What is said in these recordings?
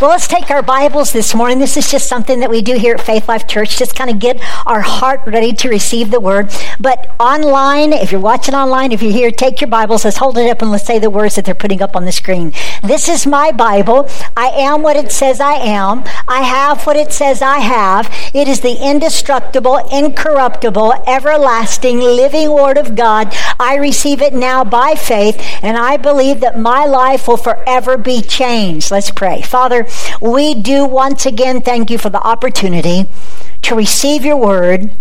Well, let's take our Bibles this morning. This is just something that we do here at Faith Life Church, just kind of get our heart ready to receive the word. But online, if you're watching online, if you're here, take your Bibles, let's hold it up and let's say the words that they're putting up on the screen. This is my Bible. I am what it says I am. I have what it says I have. It is the indestructible, incorruptible, everlasting, living Word of God. I receive it now by faith, and I believe that my life will forever be changed. Let's pray. Father, we do once again thank you for the opportunity to receive your word.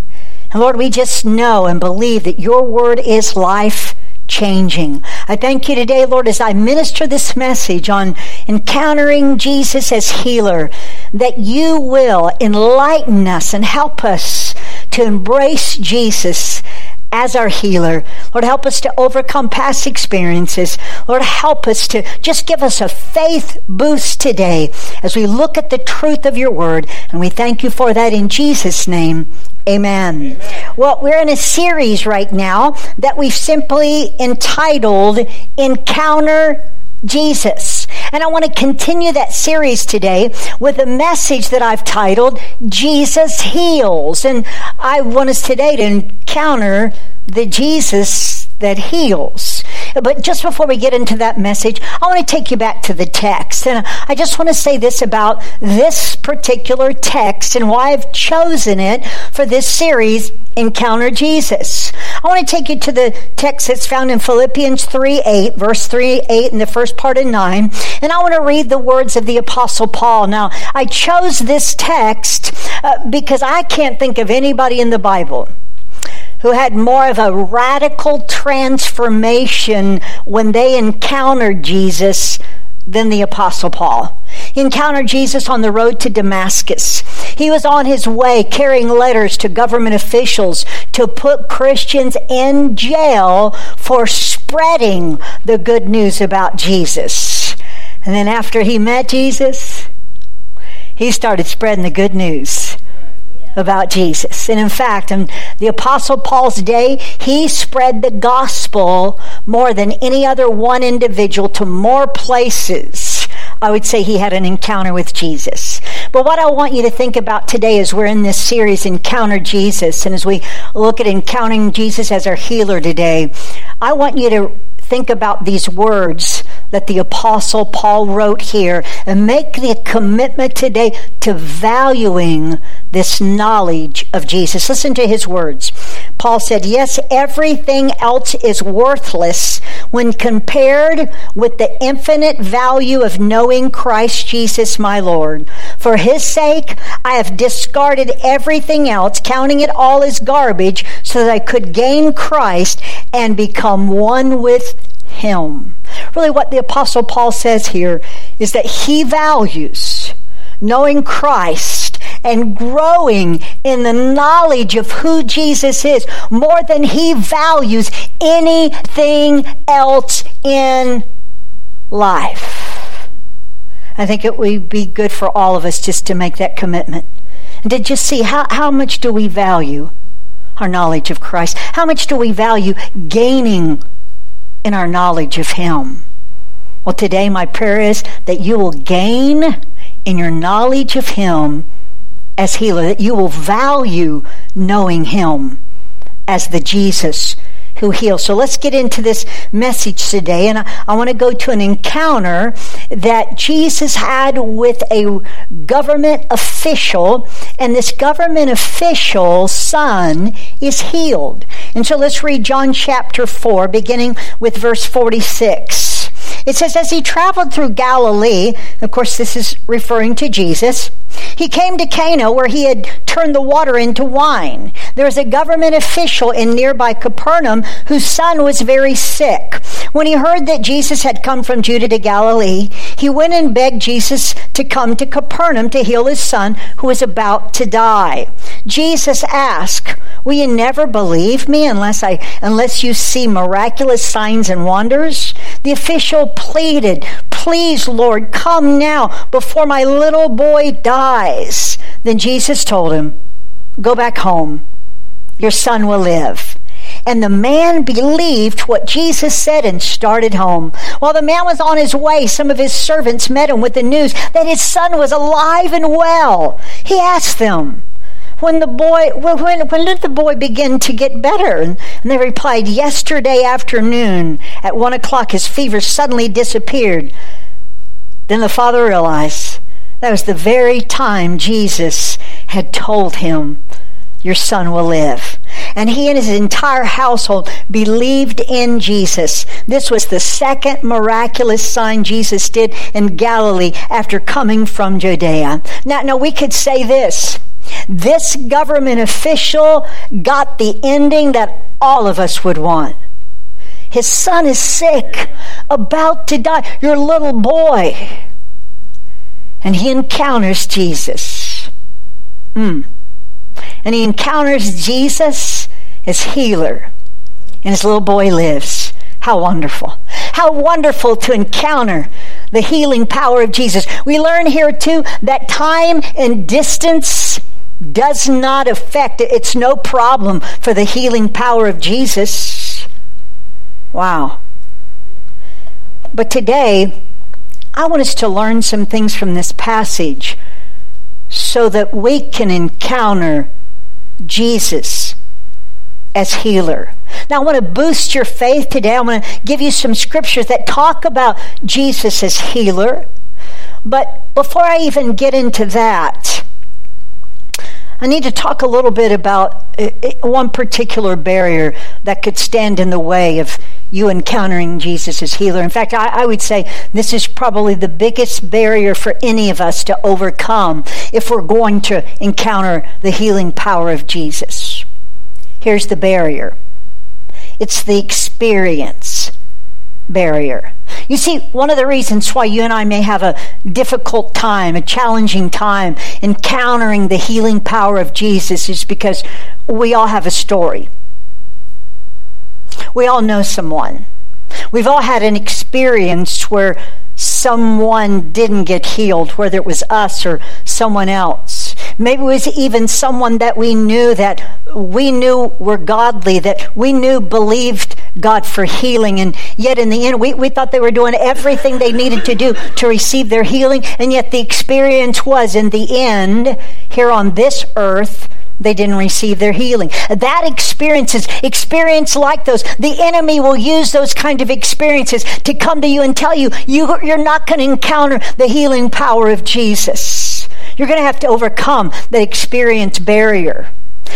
And Lord, we just know and believe that your word is life changing. I thank you today, Lord, as I minister this message on encountering Jesus as healer, that you will enlighten us and help us to embrace Jesus as our healer. Lord, help us to overcome past experiences. Lord, help us to just give us a faith boost today as we look at the truth of your word. And we thank you for that in Jesus' name. Amen. Amen. Well, we're in a series right now that we've simply entitled Encounter Jesus. And I want to continue that series today with a message that I've titled Jesus Heals. And I want us today to encounter the Jesus that heals. But just before we get into that message, I want to take you back to the text. And I just want to say this about this particular text and why I've chosen it for this series, Encounter Jesus. I want to take you to the text that's found in Philippians 3 8, verse 3 8, in the first part of 9. And I want to read the words of the Apostle Paul. Now, I chose this text uh, because I can't think of anybody in the Bible who had more of a radical transformation when they encountered Jesus than the Apostle Paul. He encountered Jesus on the road to Damascus. He was on his way carrying letters to government officials to put Christians in jail for spreading the good news about Jesus. And then after he met Jesus, he started spreading the good news about Jesus. And in fact, in the Apostle Paul's day, he spread the gospel more than any other one individual to more places. I would say he had an encounter with Jesus. But what I want you to think about today as we're in this series, Encounter Jesus, and as we look at encountering Jesus as our healer today, I want you to think about these words that the Apostle Paul wrote here and make the commitment today to valuing this knowledge of Jesus. Listen to his words. Paul said, Yes, everything else is worthless when compared with the infinite value of knowing Christ Jesus my Lord. For his sake, I have discarded everything else, counting it all as garbage, so that I could gain Christ and become one with him. Really, what the Apostle Paul says here is that he values knowing Christ and growing in the knowledge of who Jesus is more than he values anything else in life. I think it would be good for all of us just to make that commitment and to just see how, how much do we value our knowledge of Christ? How much do we value gaining in our knowledge of Him? Well, today my prayer is that you will gain in your knowledge of Him as healer, that you will value knowing Him as the Jesus who heals. So let's get into this message today. And I, I want to go to an encounter that Jesus had with a government official, and this government official's son is healed. And so let's read John chapter 4, beginning with verse 46. It says, As he traveled through Galilee, of course, this is referring to Jesus, he came to Cana where he had turned the water into wine. There was a government official in nearby Capernaum whose son was very sick. When he heard that Jesus had come from Judah to Galilee, he went and begged Jesus to come to Capernaum to heal his son who was about to die. Jesus asked, Will you never believe me unless I unless you see miraculous signs and wonders? The official pleaded, Please, Lord, come now before my little boy dies. Then Jesus told him, Go back home. Your son will live. And the man believed what Jesus said and started home. While the man was on his way, some of his servants met him with the news that his son was alive and well. He asked them, when the boy when, when did the boy begin to get better and, they replied yesterday afternoon at one o'clock his fever suddenly disappeared then the father realized that was the very time jesus had told him your son will live and he and his entire household believed in Jesus. This was the second miraculous sign Jesus did in Galilee after coming from Judea. Now, now we could say this. This government official got the ending that all of us would want. His son is sick, about to die, your little boy. And he encounters Jesus. Mm. And he encounters Jesus as healer. And his little boy lives. How wonderful. How wonderful to encounter the healing power of Jesus. We learn here too that time and distance does not affect it. It's no problem for the healing power of Jesus. Wow. But today, I want us to learn some things from this passage so that we can encounter Jesus as healer. Now, I want to boost your faith today. I want to give you some scriptures that talk about Jesus as healer. But before I even get into that, I need to talk a little bit about uh, uh, one particular barrier that could stand in the way of you encountering Jesus as healer. In fact, I, I, would say this is probably the biggest barrier for any of us to overcome if we're going to encounter the healing power of Jesus. Here's the barrier it's the experience barrier. You see, one of the reasons why you and I may have a difficult time, a challenging time encountering the healing power of Jesus is because we all have a story. We all know someone. We've all had an experience where someone didn't get healed, whether it was us or someone else. Maybe it was even someone that we knew that we knew were godly, that we knew believed God for healing. And yet, in the end, we, we thought they were doing everything they needed to do to receive their healing. And yet, the experience was, in the end, here on this earth, they didn't receive their healing. That experiences, experience like those, the enemy will use those kind of experiences to come to you and tell you, you you're not going to encounter the healing power of Jesus. You're going to have to overcome the experience barrier.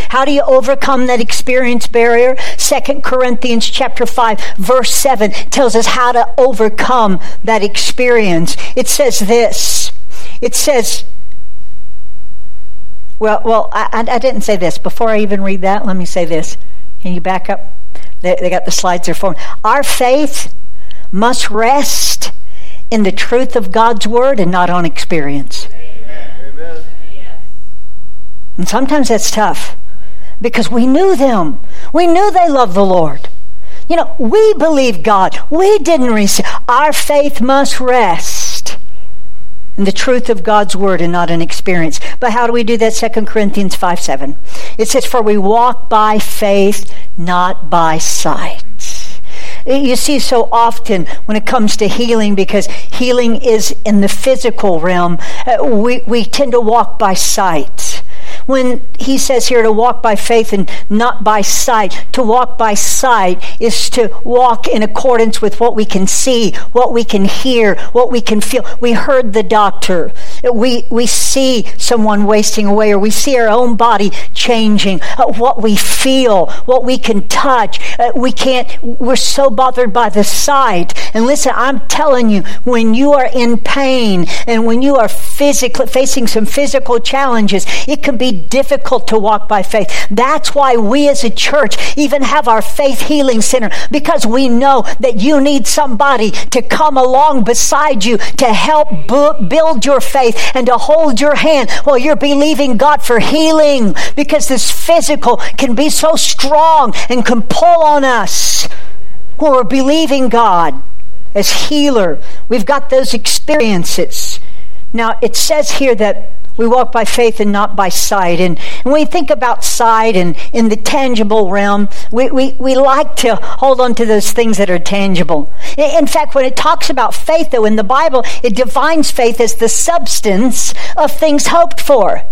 How do you overcome that experience barrier? Second Corinthians chapter 5 verse 7 tells us how to overcome that experience. It says this. It says well, well, I, I didn't say this. Before I even read that, let me say this. Can you back up? They, they got the slides there for me. Our faith must rest in the truth of God's word and not on experience. Amen. And sometimes that's tough because we knew them. We knew they loved the Lord. You know, we believe God. We didn't receive. Our faith must rest and the truth of God's word and not an experience. But how do we do that? 2 Corinthians 5 7. It says, For we walk by faith, not by sight. You see, so often when it comes to healing, because healing is in the physical realm, uh, we, we tend to walk by sight when he says here to walk by faith and not by sight, to walk by sight is to walk in accordance with what we can see, what we can hear, what we can feel. We heard the doctor. We, we see someone wasting away, or we see our own body changing. Uh, what we feel, what we can touch. Uh, we can't, we're so bothered by the sight. And listen, I'm telling you, when you are in pain and when you are physically facing some physical challenges, it can be difficult to walk by faith. That's why we as a church even have our faith healing center because we know that you need somebody to come along beside you to help bu- build your faith and to hold your hand while you're believing God for healing because this physical can be so strong and can pull on us when we're believing God as healer. We've got those experiences. Now, it says here that We walk by faith and not by sight. And when we think about sight and in the tangible realm, we, we, we like to hold on to those things that are tangible. In fact, when it talks about faith, though, in the Bible, it defines faith as the substance of things hoped for.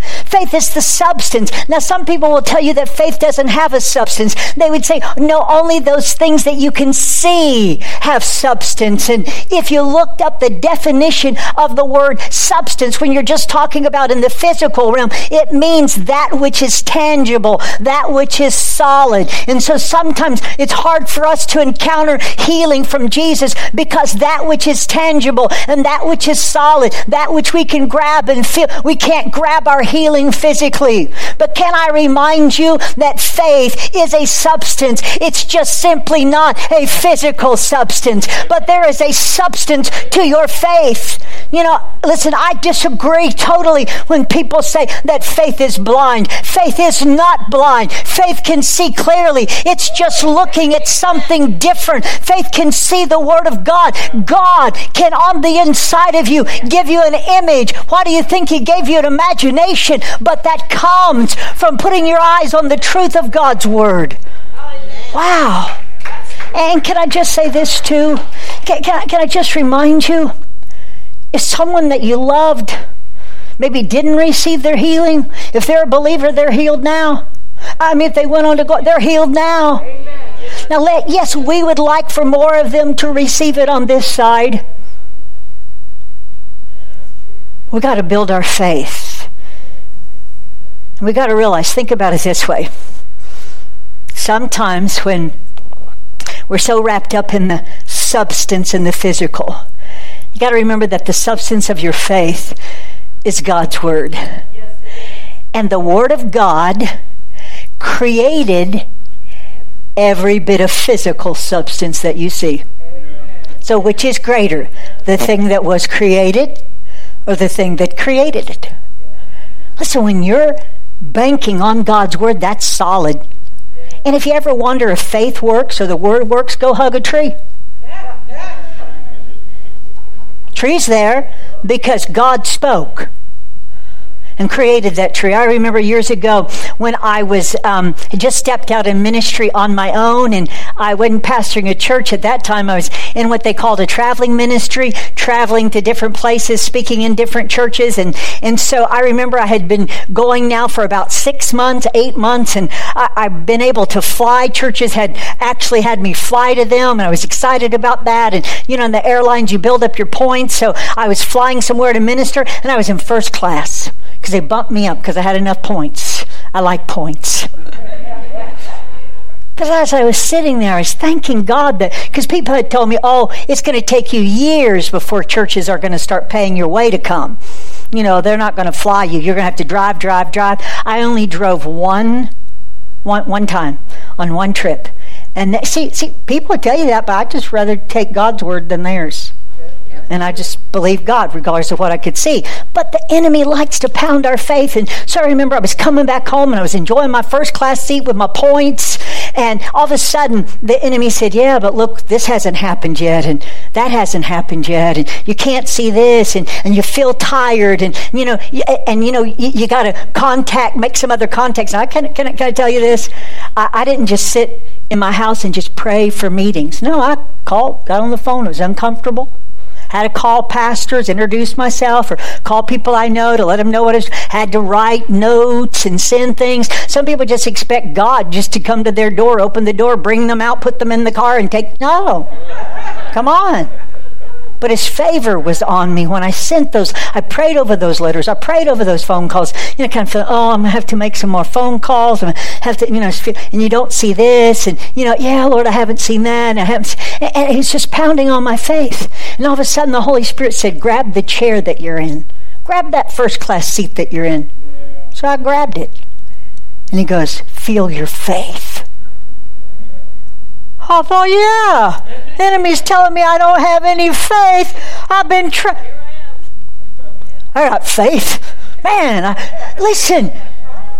Faith is the substance. Now, some people will tell you that faith doesn't have a substance. They would say, no, only those things that you can see have substance. And if you looked up the definition of the word substance, when you're just talking about in the physical realm, it means that which is tangible, that which is solid. And so sometimes it's hard for us to encounter healing from Jesus because that which is tangible and that which is solid, that which we can grab and feel, we can't grab our healing physically. But can I remind you that faith is a substance? It's just simply not a physical substance, but there is a substance to your faith. You know, listen, I disagree totally when people say that faith is blind. Faith is not blind. Faith can see clearly. It's just looking at something different. Faith can see the Word of God. God can, on the inside of you, give you an image. Why do you think He gave you an imagination? But that comes from putting your eyes on the truth of God's Word. Wow. And can I just say this too? Can, can, I, can I just remind you? If someone that you loved maybe didn't receive their healing, if they're a believer, they're healed now. I mean, if they went on to go, they're healed now. Amen. Now, let, yes, we would like for more of them to receive it on this side. We got to build our faith. And we got to realize, think about it this way. Sometimes when we're so wrapped up in the substance and the physical, you got to remember that the substance of your faith is God's Word. And the Word of God created every bit of physical substance that you see. So, which is greater, the thing that was created or the thing that created it? Listen, when you're banking on God's word, that's solid. And if you ever wonder if faith works or the word works, go hug a tree. Tree's there because God spoke and created that tree. I remember years ago when I was um, just stepped out in ministry on my own, and I wasn't pastoring a church at that time. I was in what they called a traveling ministry, traveling to different places, speaking in different churches, and and so I remember I had been going now for about six months, eight months, and I, I've been able to fly. Churches had actually had me fly to them, and I was excited about that. And you know, in the airlines, you build up your points, so I was flying somewhere to minister, and I was in first class because they bumped me up because I had enough points. I like points. But as I was sitting there, I was thanking God that, because people had told me, oh, it's going to take you years before churches are going to start paying your way to come. You know, they're not going to fly you. You're going to have to drive, drive, drive. I only drove one, one, one time on one trip. And see, see, people tell you that, but I just rather take God's word than theirs. And I just believed God, regardless of what I could see. But the enemy likes to pound our faith. And so I remember I was coming back home and I was enjoying my first class seat with my points. And all of a sudden, the enemy said, Yeah, but look, this hasn't happened yet. And that hasn't happened yet. And you can't see this. And, and you feel tired. And, you know, and, you know, you, you got to contact, make some other contacts. I can, can, can I tell you this? I, I didn't just sit in my house and just pray for meetings. No, I called, got on the phone. It was uncomfortable had to call pastors, introduce myself, or call people I know to let them know is. Had to write notes and send things. Some people just expect God just to come to their door, open the door, bring them out, put them in the car, and take. No. Come on. But his favor was on me when I sent those. I prayed over those letters. I prayed over those phone calls. You know, kind of feel, oh, I'm going to have to make some more phone calls. I'm have to, you know, and you don't see this. And, you know, yeah, Lord, I haven't seen that. And I haven't. And he's just pounding on my faith. And all of a sudden, the Holy Spirit said, grab the chair that you're in. Grab that first class seat that you're in. So I grabbed it. And he goes, feel your faith. I thought, yeah, enemy's telling me I don't have any faith. I've been trying. I got faith. Man, I, listen,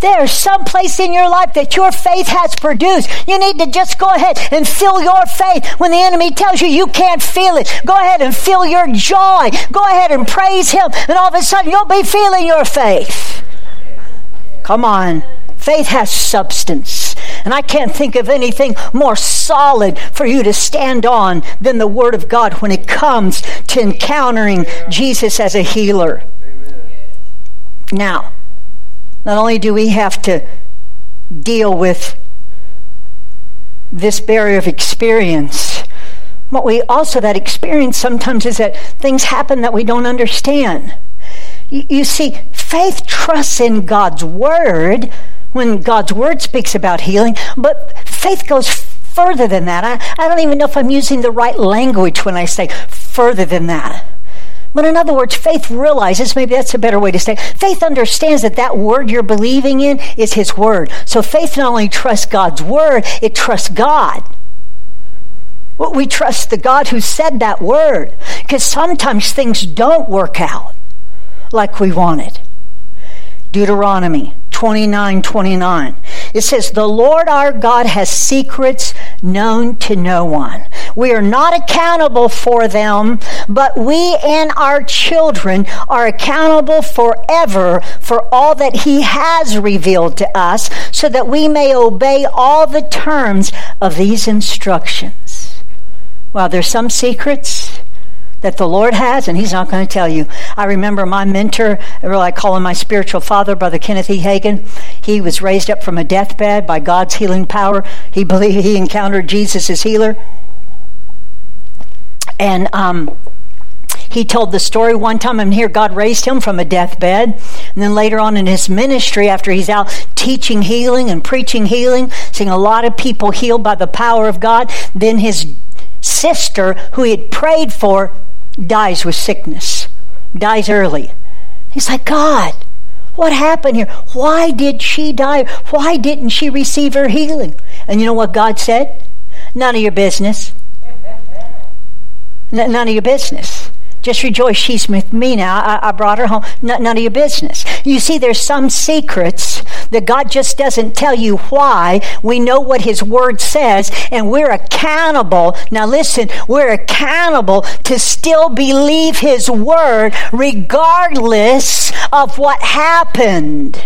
there's some place in your life that your faith has produced. You need to just go ahead and fill your faith when the enemy tells you you can't feel it. Go ahead and feel your joy. Go ahead and praise him. And all of a sudden you'll be feeling your faith. Come on. Faith has substance. And I can't think of anything more solid for you to stand on than the Word of God when it comes to encountering Jesus as a healer. Now, not only do we have to deal with this barrier of experience, what we also, that experience sometimes is that things happen that we don't understand. You, you see, faith trusts in God's Word when God's Word speaks about healing, but faith goes further than that. I, I don't even know if I'm using the right language when I say further than that. But in other words, faith realizes, maybe that's a better way to say it, faith understands that that word you're believing in is His word. So faith not only trusts God's word, it trusts God. We trust the God who said that word because sometimes things don't work out like we wanted. Deuteronomy 29 29. It says, The Lord our God has secrets known to no one. We are not accountable for them, but we and our children are accountable forever for all that He has revealed to us, so that we may obey all the terms of these instructions. Well, there's some secrets that the Lord has, and He's not going to tell you. I remember my mentor, I call him my spiritual father, Brother Kenneth E. Hagin. He was raised up from a deathbed by God's healing power. He believed he encountered Jesus as healer. And um, he told the story one time, and here God raised him from a deathbed. And then later on in his ministry, after he's out teaching healing and preaching healing, seeing a lot of people healed by the power of God, then his sister, who he had prayed for, dies with sickness, dies early. He's like, God, what happened here? Why did she die? Why didn't she receive her healing? And you know what God said? None of your business. N- none of your business. Just rejoice. She's with me now. I, I brought her home. N- none of your business. You see, there's some secrets that God just doesn't tell you why. We know what His Word says, and we're accountable. Now, listen, we're accountable to still believe His Word regardless of what happened.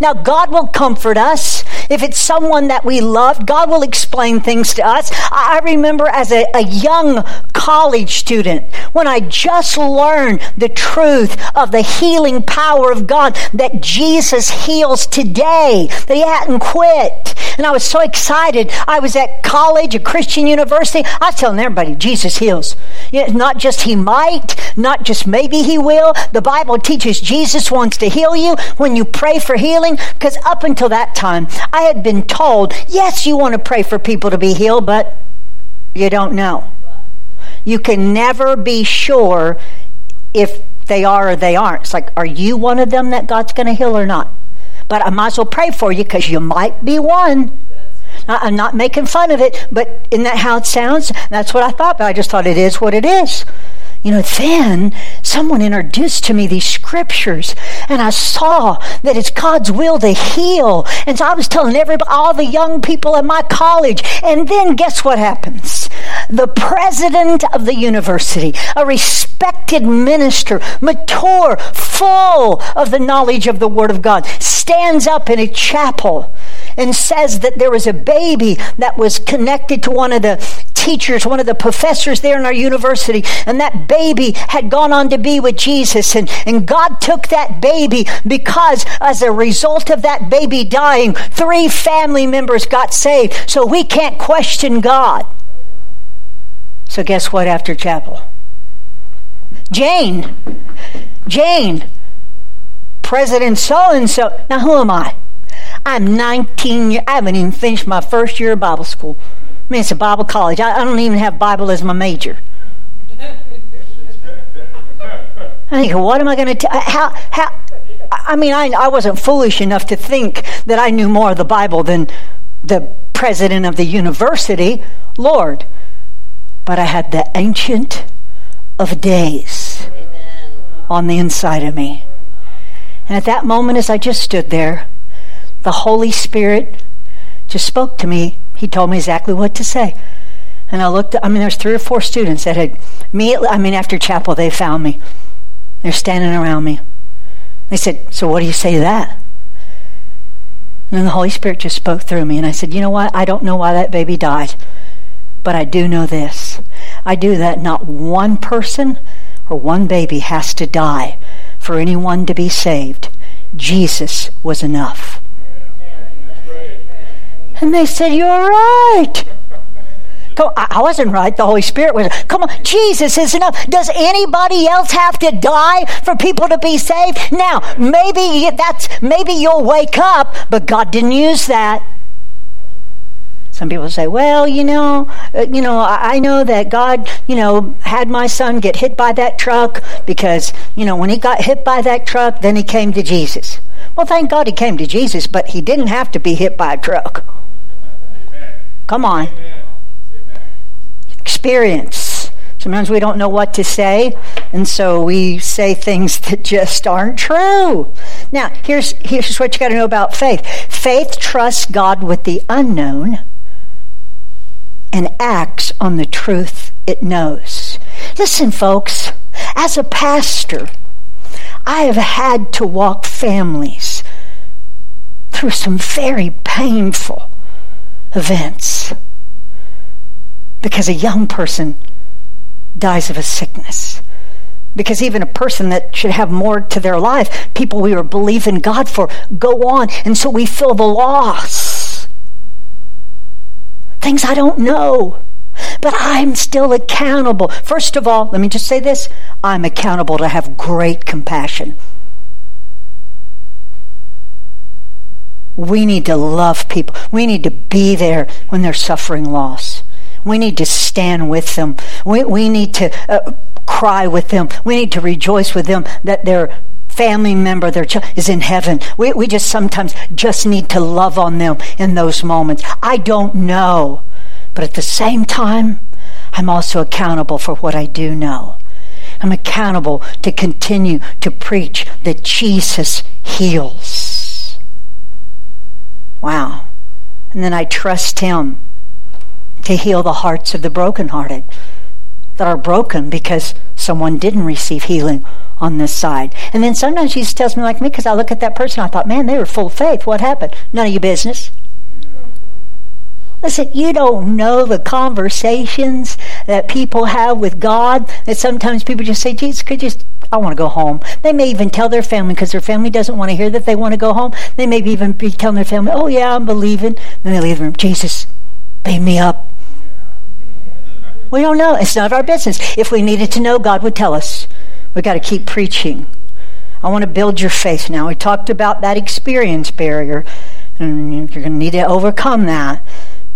Now, God will comfort us. If it's someone that we love, God will explain things to us. I remember as a, a young college student when I just learned the truth of the healing power of God that Jesus heals today, that He hadn't quit. And I was so excited. I was at college, a Christian university. I was telling everybody, Jesus heals. Know, not just He might, not just maybe He will. The Bible teaches Jesus wants to heal you when you pray for healing. Because up until that time, I had been told, yes, you want to pray for people to be healed, but you don't know. You can never be sure if they are or they aren't. It's like, are you one of them that God's going to heal or not? But I might as well pray for you because you might be one. I'm not making fun of it, but isn't that how it sounds? That's what I thought, but I just thought it is what it is. You know, then someone introduced to me these scriptures, and I saw that it's God's will to heal. And so I was telling everybody, all the young people in my college. And then guess what happens? The president of the university, a respected minister, mature, full of the knowledge of the Word of God, stands up in a chapel and says that there was a baby that was connected to one of the teachers, one of the professors there in our university, and that baby had gone on to be with Jesus. And, and God took that baby because, as a result of that baby dying, three family members got saved. So we can't question God. So, guess what after chapel? Jane, Jane, President so and so. Now, who am I? I'm 19 I haven't even finished my first year of Bible school. I mean, it's a Bible college. I, I don't even have Bible as my major. I think, what am I going to tell? Uh, how, how, I mean, I, I wasn't foolish enough to think that I knew more of the Bible than the president of the university, Lord. But I had the Ancient of Days Amen. on the inside of me. And at that moment, as I just stood there, the Holy Spirit just spoke to me. He told me exactly what to say. And I looked, I mean, there's three or four students that had, me, I mean, after chapel, they found me. They're standing around me. They said, So what do you say to that? And then the Holy Spirit just spoke through me. And I said, You know what? I don't know why that baby died. But I do know this. I do that not one person or one baby has to die for anyone to be saved. Jesus was enough. And they said, You're right. Come, I wasn't right. The Holy Spirit was. Come on, Jesus is enough. Does anybody else have to die for people to be saved? Now, maybe that's maybe you'll wake up, but God didn't use that. Some people say, "Well, you know, uh, you know, I, know that God, you know, had my son get hit by that truck because, you know, when he got hit by that truck, then he came to Jesus." Well, thank God he came to Jesus, but he didn't have to be hit by a truck. Amen. Come on. Amen. Experience. Sometimes we don't know what to say, and so we say things that just aren't true. Now, here's, here's what you got to know about faith faith trusts God with the unknown and acts on the truth it knows. Listen, folks, as a pastor, I have had to walk families through some very painful events because a young person dies of a sickness. Because even a person that should have more to their life, people we were believing God for, go on. And so we feel the loss things I don't know. But I'm still accountable. First of all, let me just say this I'm accountable to have great compassion. We need to love people. We need to be there when they're suffering loss. We need to stand with them. We, we need to uh, cry with them. We need to rejoice with them that they're family member their child is in heaven. We, we just sometimes just need to love on them in those moments. I don't know. But at the same time, I'm also accountable for what I do know. I'm accountable to continue to preach that Jesus heals. Wow. And then I trust Him to heal the hearts of the brokenhearted that are broken because someone didn't receive healing on this side. And then sometimes Jesus tells me like me because I look at that person, I thought, man, they were full of faith. What happened? None of your business. Listen, you don't know the conversations that people have with God. That sometimes people just say, Jesus, could you just I want to go home. They may even tell their family because their family doesn't want to hear that they want to go home. They may even be telling their family, "Oh yeah, I'm believing." Then they leave the room. Jesus, beam me up. We don't know. It's not our business. If we needed to know, God would tell us. We've got to keep preaching. I want to build your faith now. We talked about that experience barrier, and you're going to need to overcome that.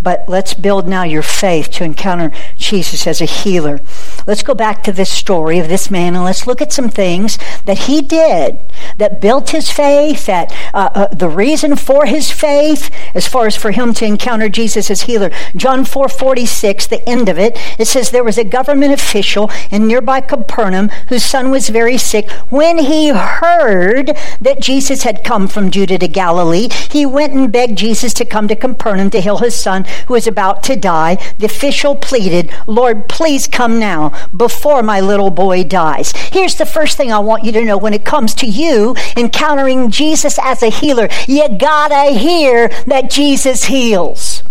But let's build now your faith to encounter Jesus as a healer. Let's go back to this story of this man and let's look at some things that he did that built his faith, that uh, uh, the reason for his faith, as far as for him to encounter Jesus as healer. John 4 46, the end of it, it says, There was a government official in nearby Capernaum whose son was very sick. When he heard that Jesus had come from Judah to Galilee, he went and begged Jesus to come to Capernaum to heal his son who was about to die. The official pleaded, Lord, please come now before my little boy dies. Here's the first thing I want you to know when it comes to you encountering Jesus as a healer. You gotta hear that Jesus heals.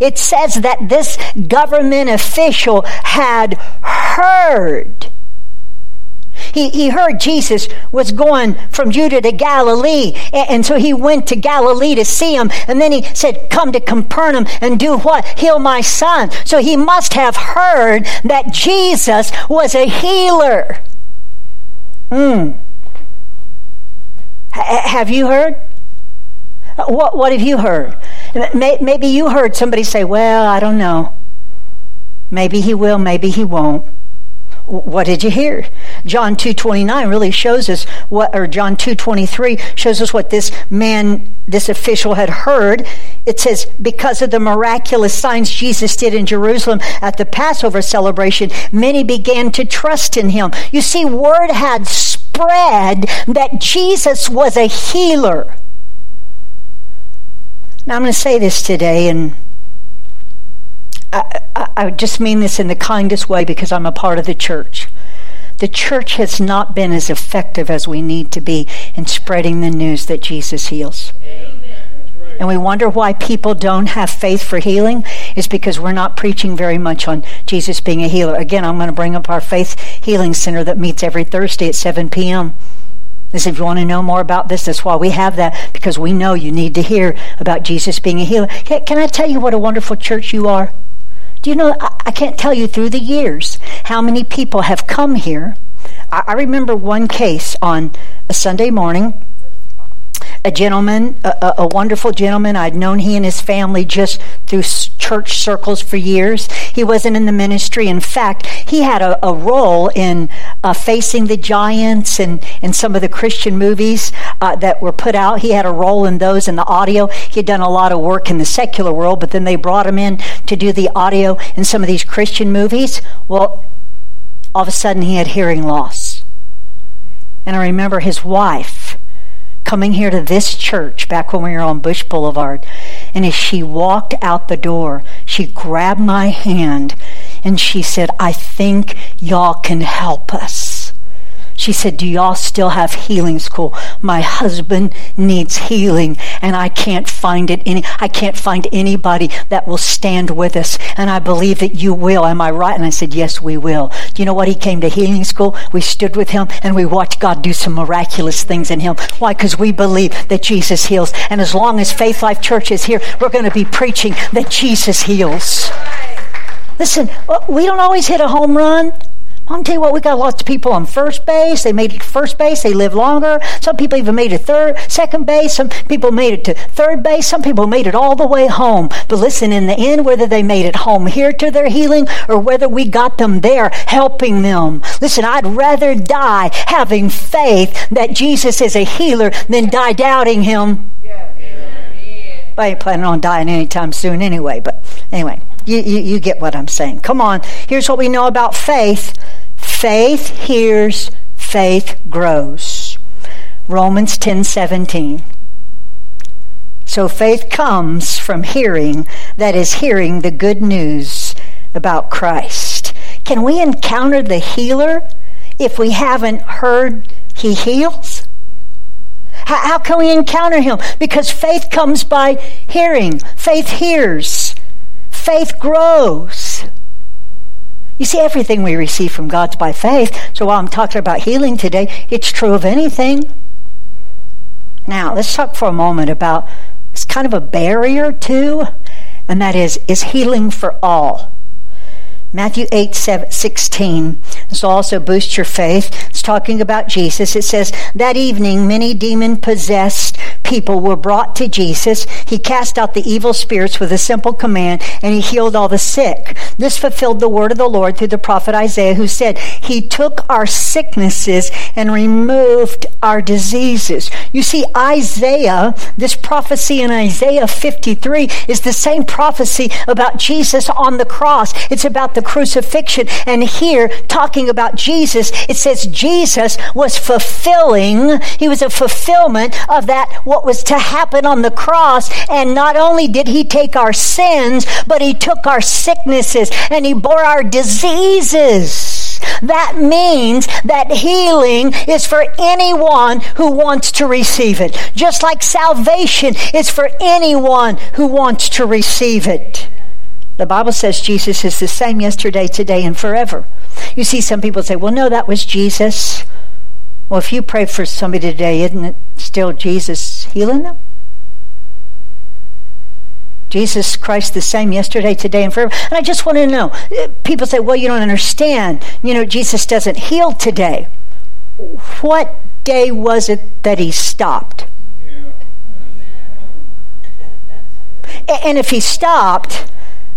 It says that this government official had heard he, he heard Jesus was going from Judah to Galilee. And, and so he went to Galilee to see him. And then he said, Come to Capernaum and do what? Heal my son. So he must have heard that Jesus was a healer. Hmm. H- have you heard? What, what have you heard? Maybe you heard somebody say, Well, I don't know. Maybe he will, maybe he won't what did you hear? John 2:29 really shows us what or John 2:23 shows us what this man this official had heard. It says because of the miraculous signs Jesus did in Jerusalem at the Passover celebration, many began to trust in him. You see word had spread that Jesus was a healer. Now, I'm going to say this today, and I, I, I just mean this in the kindest way because I'm a part of the church. The church has not been as effective as we need to be in spreading the news that Jesus heals. And we wonder why people don't have faith for healing is because we're not preaching very much on Jesus being a healer. Again, I'm going to bring up our Faith Healing Center that meets every Thursday at 7 p.m. Listen, if you want to know more about this, that's why we have that, because we know you need to hear about Jesus being a healer. Can I tell you what a wonderful church you are? Do you know, I can't tell you through the years how many people have come here. I remember one case on a Sunday morning a gentleman, a, a, wonderful gentleman. I'd known he and his family just through church circles for years. He wasn't in the ministry. In fact, he had a, a role in uh, Facing the Giants and, and some of the Christian movies uh, that were put out. He had a role in those in the audio. He had done a lot of work in the secular world, but then they brought him in to do the audio in some of these Christian movies. Well, all of a sudden he had hearing loss. And I remember his wife coming here to this church back when we were on Bush Boulevard. And as she walked out the door, she grabbed my hand and she said, I think y'all can help us. She said, Do y'all still have healing school? My husband needs healing and I can't find it any I can't find anybody that will stand with us. And I believe that you will. Am I right? And I said, Yes, we will. Do you know what? He came to healing school. We stood with him and we watched God do some miraculous things in him. Why? Because we believe that Jesus heals. And as long as Faith Life Church is here, we're going to be preaching that Jesus heals. Listen, uh, we don't always hit a home run. I'm tell you what, we got lots of people on first base. They made it to first base. They live longer. Some people even made it third, second base. Some people made it to third base. Some people made it all the way home. But listen, in the end, whether they made it home here to their healing or whether we got them there helping them. Listen, I'd rather die having faith that Jesus is a healer than die doubting him. Yeah. I ain't planning on dying anytime soon anyway, but anyway, you, you, you get what I'm saying. Come on. Here's what we know about faith Faith hears, faith grows. Romans 10 17. So faith comes from hearing, that is, hearing the good news about Christ. Can we encounter the healer if we haven't heard he heals? How, how, can we encounter him? Because faith comes by hearing, faith hears, faith grows. You see, everything we receive from God's by faith. So while I'm talking about healing today, it's true of anything. Now, let's talk for a moment about it's kind of a barrier too, and that is is healing for all. Matthew 8, 16. This will also boost your faith. It's talking about Jesus. It says, That evening, many demon possessed people were brought to Jesus. He cast out the evil spirits with a simple command, and he healed all the sick. This fulfilled the word of the Lord through the prophet Isaiah, who said, He took our sicknesses and removed our diseases. You see, Isaiah, this prophecy in Isaiah 53, is the same prophecy about Jesus on the cross. It's about the crucifixion. And here, talking about Jesus, it says Jesus was fulfilling, he was a fulfillment of that, what was to happen on the cross. And not only did he take our sins, but he took our sicknesses and he bore our diseases. That means that healing is for anyone who wants to receive it. Just like salvation is for anyone who wants to receive it. The Bible says Jesus is the same yesterday, today, and forever. You see, some people say, well, no, that was Jesus. Well, if you pray for somebody today, isn't it still Jesus healing them? Jesus Christ the same yesterday, today, and forever. And I just want to know people say, well, you don't understand. You know, Jesus doesn't heal today. What day was it that he stopped? Yeah. And if he stopped,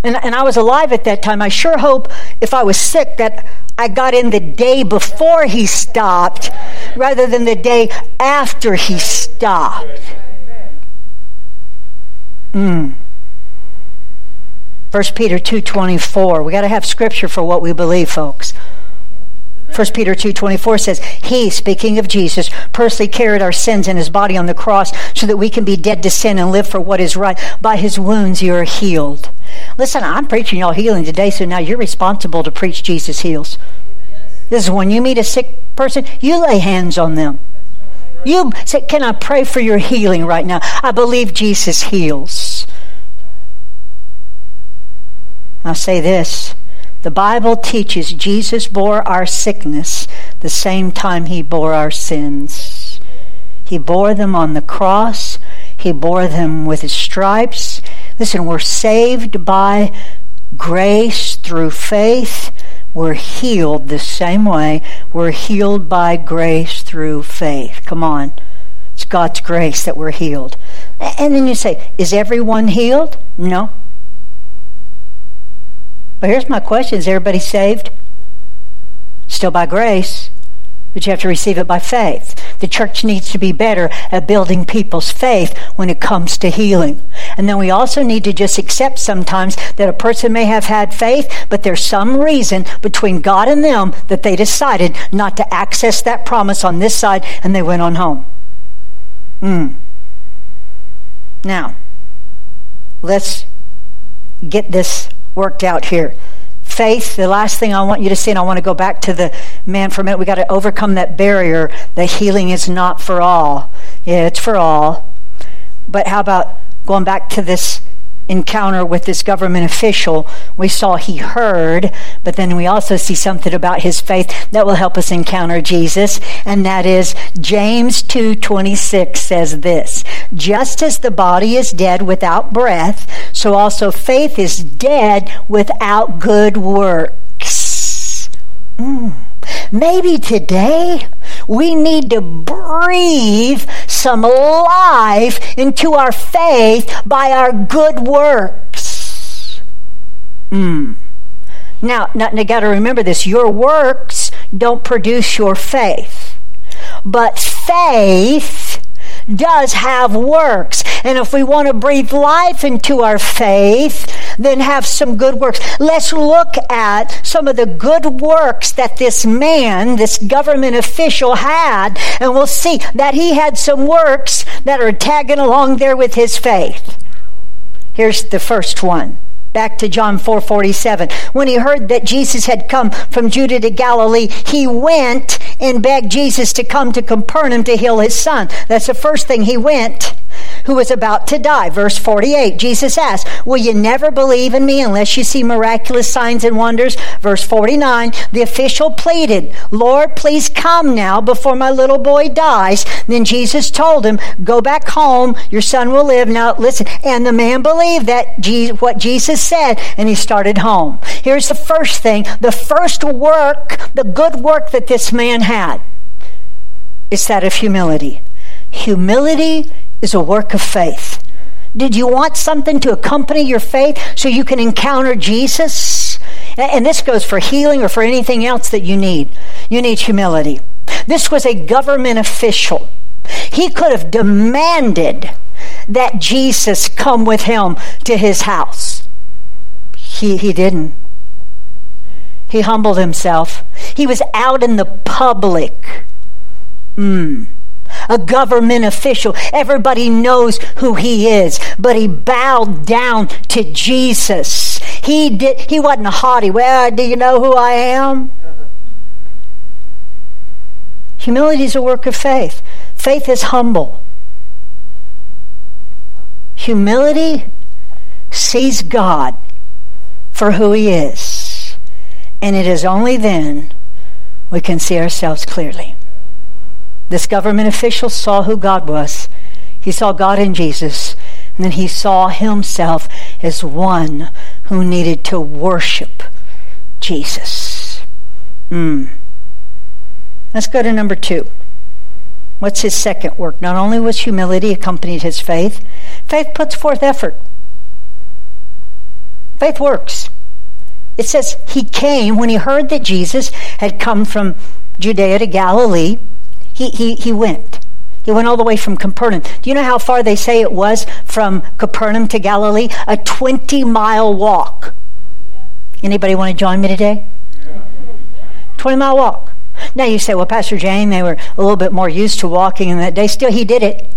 and, and I was alive at that time. I sure hope if I was sick that I got in the day before he stopped rather than the day after he stopped. Mm. 1 Peter 2.24. We got to have scripture for what we believe, folks. 1 1 Peter 2.24 says, He, speaking of Jesus, personally carried our sins in his body on the cross so that we can be dead to sin and live for what is right. By his wounds you are healed. Listen, I'm preaching y'all healing today, so now you're responsible to preach Jesus heals. This is when you meet a sick person, you lay hands on them. You say, Can I pray for your healing right now? I believe Jesus heals. I'll say this the Bible teaches Jesus bore our sickness the same time he bore our sins. He bore them on the cross, he bore them with his stripes. Listen, we're saved by grace through faith. We're healed the same way. We're healed by grace through faith. Come on. It's God's grace that we're healed. And then you say, is everyone healed? No. But here's my question Is everybody saved? Still by grace, but you have to receive it by faith. The church needs to be better at building people's faith when it comes to healing. And then we also need to just accept sometimes that a person may have had faith, but there's some reason between God and them that they decided not to access that promise on this side and they went on home. Hmm. Now, let's get this worked out here. Faith, the last thing I want you to see, and I want to go back to the man for a minute. We got to overcome that barrier that healing is not for all. Yeah, it's for all. But how about going back to this encounter with this government official, we saw he heard, but then we also see something about his faith that will help us encounter Jesus, and that is James 2:26 says this, just as the body is dead without breath, so also faith is dead without good works. Mm. Maybe today we need to breathe some life into our faith by our good works. Mm. Now, now, you got to remember this your works don't produce your faith, but faith does have works. And if we want to breathe life into our faith, then have some good works. Let's look at some of the good works that this man, this government official had, and we'll see that he had some works that are tagging along there with his faith. Here's the first one. Back to John 4:47. When he heard that Jesus had come from Judea to Galilee, he went and begged Jesus to come to Capernaum to heal his son. That's the first thing he went who was about to die. Verse 48, Jesus asked, Will you never believe in me unless you see miraculous signs and wonders? Verse 49, the official pleaded, Lord, please come now before my little boy dies. Then Jesus told him, Go back home, your son will live. Now listen, and the man believed that Jesus, what Jesus said, and he started home. Here's the first thing the first work, the good work that this man had, is that of humility. Humility is a work of faith. Did you want something to accompany your faith so you can encounter Jesus? And this goes for healing or for anything else that you need. You need humility. This was a government official. He could have demanded that Jesus come with him to his house. He, he didn't. He humbled himself. He was out in the public. Hmm a government official. Everybody knows who he is, but he bowed down to Jesus. He did he wasn't haughty, well, do you know who I am? Humility is a work of faith. Faith is humble. Humility sees God for who he is. And it is only then we can see ourselves clearly. This government official saw who God was. He saw God in Jesus, and then he saw himself as one who needed to worship Jesus. Mm. Let's go to number two. What's his second work? Not only was humility accompanied his faith, faith puts forth effort. Faith works. It says he came when he heard that Jesus had come from Judea to Galilee he, he, he went. He went all the way from Capernaum. Do you know how far they say it was from Capernaum to Galilee? A 20 mile walk. Anybody want to join me today? 20 mile walk. Now you say, well, Pastor Jane, they were a little bit more used to walking in that day. Still, he did it.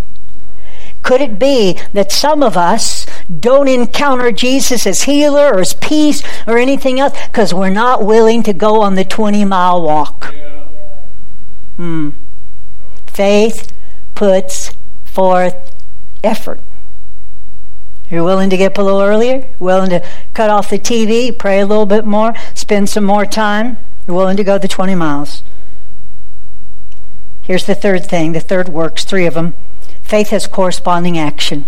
Could it be that some of us don't encounter Jesus as healer or as peace or anything else because we're not willing to go on the 20 mile walk? Hmm. Faith puts forth effort. You're willing to get up a little earlier, willing to cut off the TV, pray a little bit more, spend some more time. You're willing to go the 20 miles. Here's the third thing the third works, three of them. Faith has corresponding action.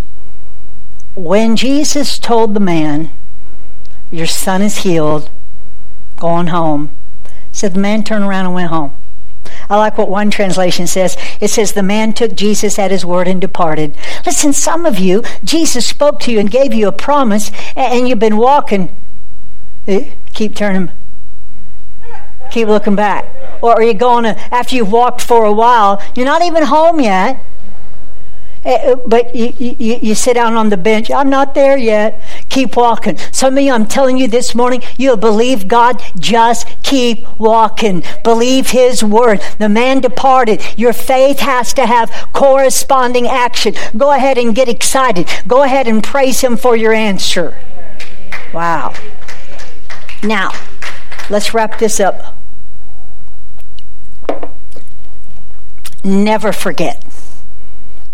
When Jesus told the man, Your son is healed, going home, said the man turned around and went home. I like what one translation says. It says, The man took Jesus at his word and departed. Listen, some of you, Jesus spoke to you and gave you a promise, and you've been walking. Eh, keep turning. Keep looking back. Or are you going to, after you've walked for a while, you're not even home yet, Eh, eh, but you, you, you sit down on the bench. I'm not there yet. Keep walking. Some of you, I'm telling you this morning, you believe God, just keep walking. Believe His word. The man departed. Your faith has to have corresponding action. Go ahead and get excited. Go ahead and praise Him for your answer. Wow. Now, let's wrap this up. Never forget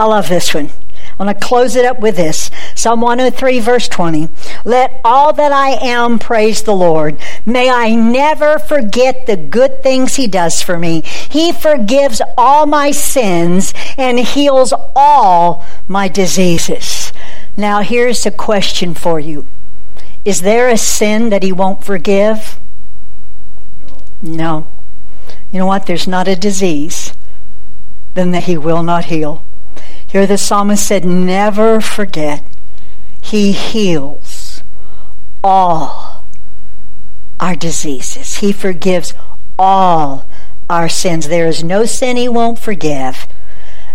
I love this one. I want to close it up with this Psalm 103, verse 20. Let all that I am praise the Lord. May I never forget the good things He does for me. He forgives all my sins and heals all my diseases. Now, here's a question for you Is there a sin that He won't forgive? No. You know what? There's not a disease then that He will not heal. Here the psalmist said, Never forget, He heals all our diseases. He forgives all our sins. There is no sin He won't forgive.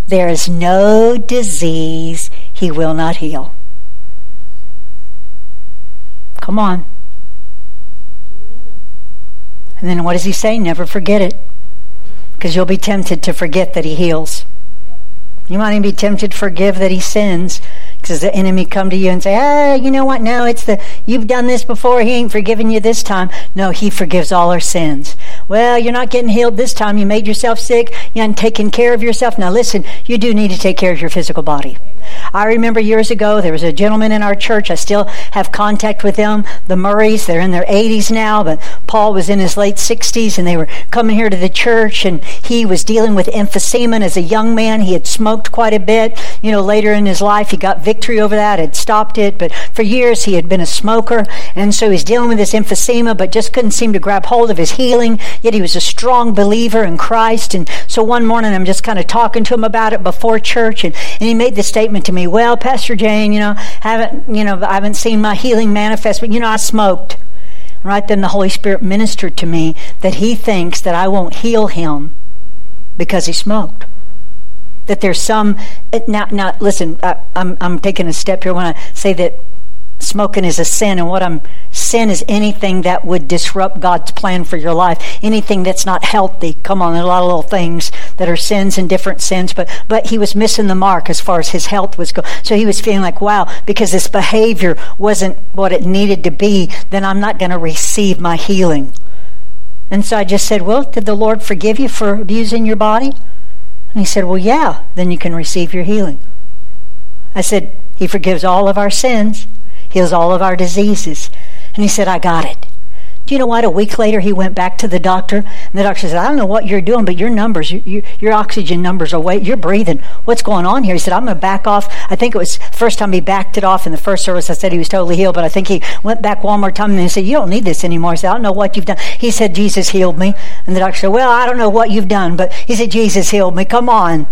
There is no disease He will not heal. Come on. And then what does He say? Never forget it. Because you'll be tempted to forget that He heals. You might even be tempted to forgive that he sins because the enemy come to you and say, ah, you know what? No, it's the, you've done this before. He ain't forgiven you this time. No, he forgives all our sins. Well, you're not getting healed this time. You made yourself sick. You haven't taken care of yourself. Now listen, you do need to take care of your physical body. I remember years ago, there was a gentleman in our church. I still have contact with them, the Murrays. They're in their 80s now, but Paul was in his late 60s and they were coming here to the church and he was dealing with emphysema as a young man. He had smoked quite a bit. You know, later in his life, he got victory over that, had stopped it, but for years he had been a smoker. And so he's dealing with this emphysema, but just couldn't seem to grab hold of his healing. Yet he was a strong believer in Christ. And so one morning I'm just kind of talking to him about it before church and, and he made the statement to me, well, Pastor Jane, you know, haven't, you know, I haven't seen my healing manifest, but you know, I smoked. Right then the Holy Spirit ministered to me that he thinks that I won't heal him because he smoked. That there's some now. Now, listen. I, I'm I'm taking a step here when I say that smoking is a sin and what i'm sin is anything that would disrupt god's plan for your life. Anything that's not healthy. Come on there's a lot of little things that are sins and different sins but but he was missing the mark as far as his health was going so he was feeling like wow because this behavior wasn't what it needed to be then i'm not going to receive my healing. And so i just said well did the lord forgive you for abusing your body? And he said well yeah then you can receive your healing. I said he forgives all of our sins heals all of our diseases. And he said, I got it. Do you know what? A week later, he went back to the doctor, and the doctor said, I don't know what you're doing, but your numbers, your, your oxygen numbers are way, you're breathing. What's going on here? He said, I'm going to back off. I think it was first time he backed it off in the first service. I said he was totally healed, but I think he went back one more time and he said, You don't need this anymore. I said, I don't know what you've done. He said, Jesus healed me. And the doctor said, Well, I don't know what you've done, but he said, Jesus healed me. Come on.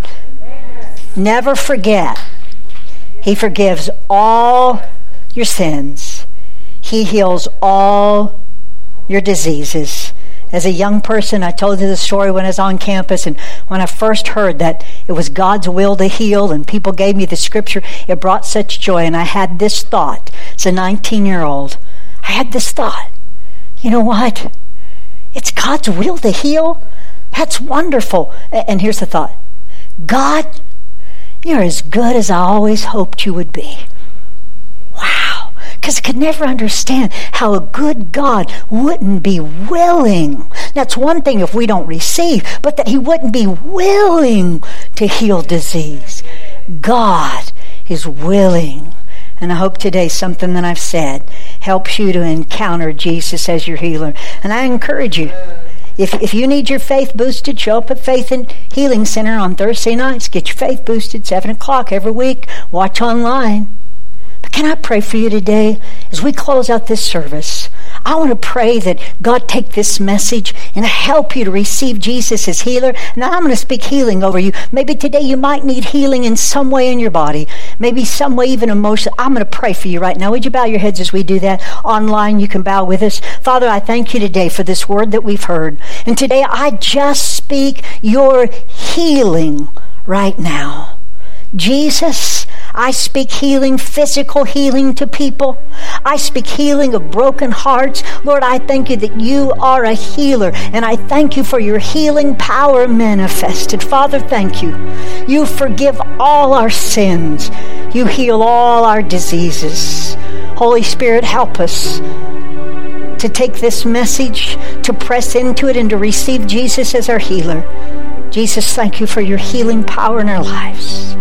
Never forget. He forgives all your sins. He heals all your diseases. As a young person, I told you the story when I was on campus, and when I first heard that it was God's will to heal, and people gave me the scripture, it brought such joy. And I had this thought as a 19 year old. I had this thought you know what? It's God's will to heal. That's wonderful. And here's the thought God, you're as good as I always hoped you would be. Wow. Because I could never understand how a good God wouldn't be willing. That's one thing if we don't receive, but that He wouldn't be willing to heal disease. God is willing. And I hope today something that I've said helps you to encounter Jesus as your healer. And I encourage you if, if you need your faith boosted, show up at Faith and Healing Center on Thursday nights. Get your faith boosted, 7 o'clock every week. Watch online. Can I pray for you today as we close out this service? I want to pray that God take this message and help you to receive Jesus as healer. Now I'm going to speak healing over you. Maybe today you might need healing in some way in your body, maybe some way even emotional. I'm going to pray for you right now. Would you bow your heads as we do that? Online, you can bow with us. Father, I thank you today for this word that we've heard. And today I just speak your healing right now. Jesus, I speak healing, physical healing to people. I speak healing of broken hearts. Lord, I thank you that you are a healer, and I thank you for your healing power manifested. Father, thank you. You forgive all our sins, you heal all our diseases. Holy Spirit, help us to take this message, to press into it, and to receive Jesus as our healer. Jesus, thank you for your healing power in our lives.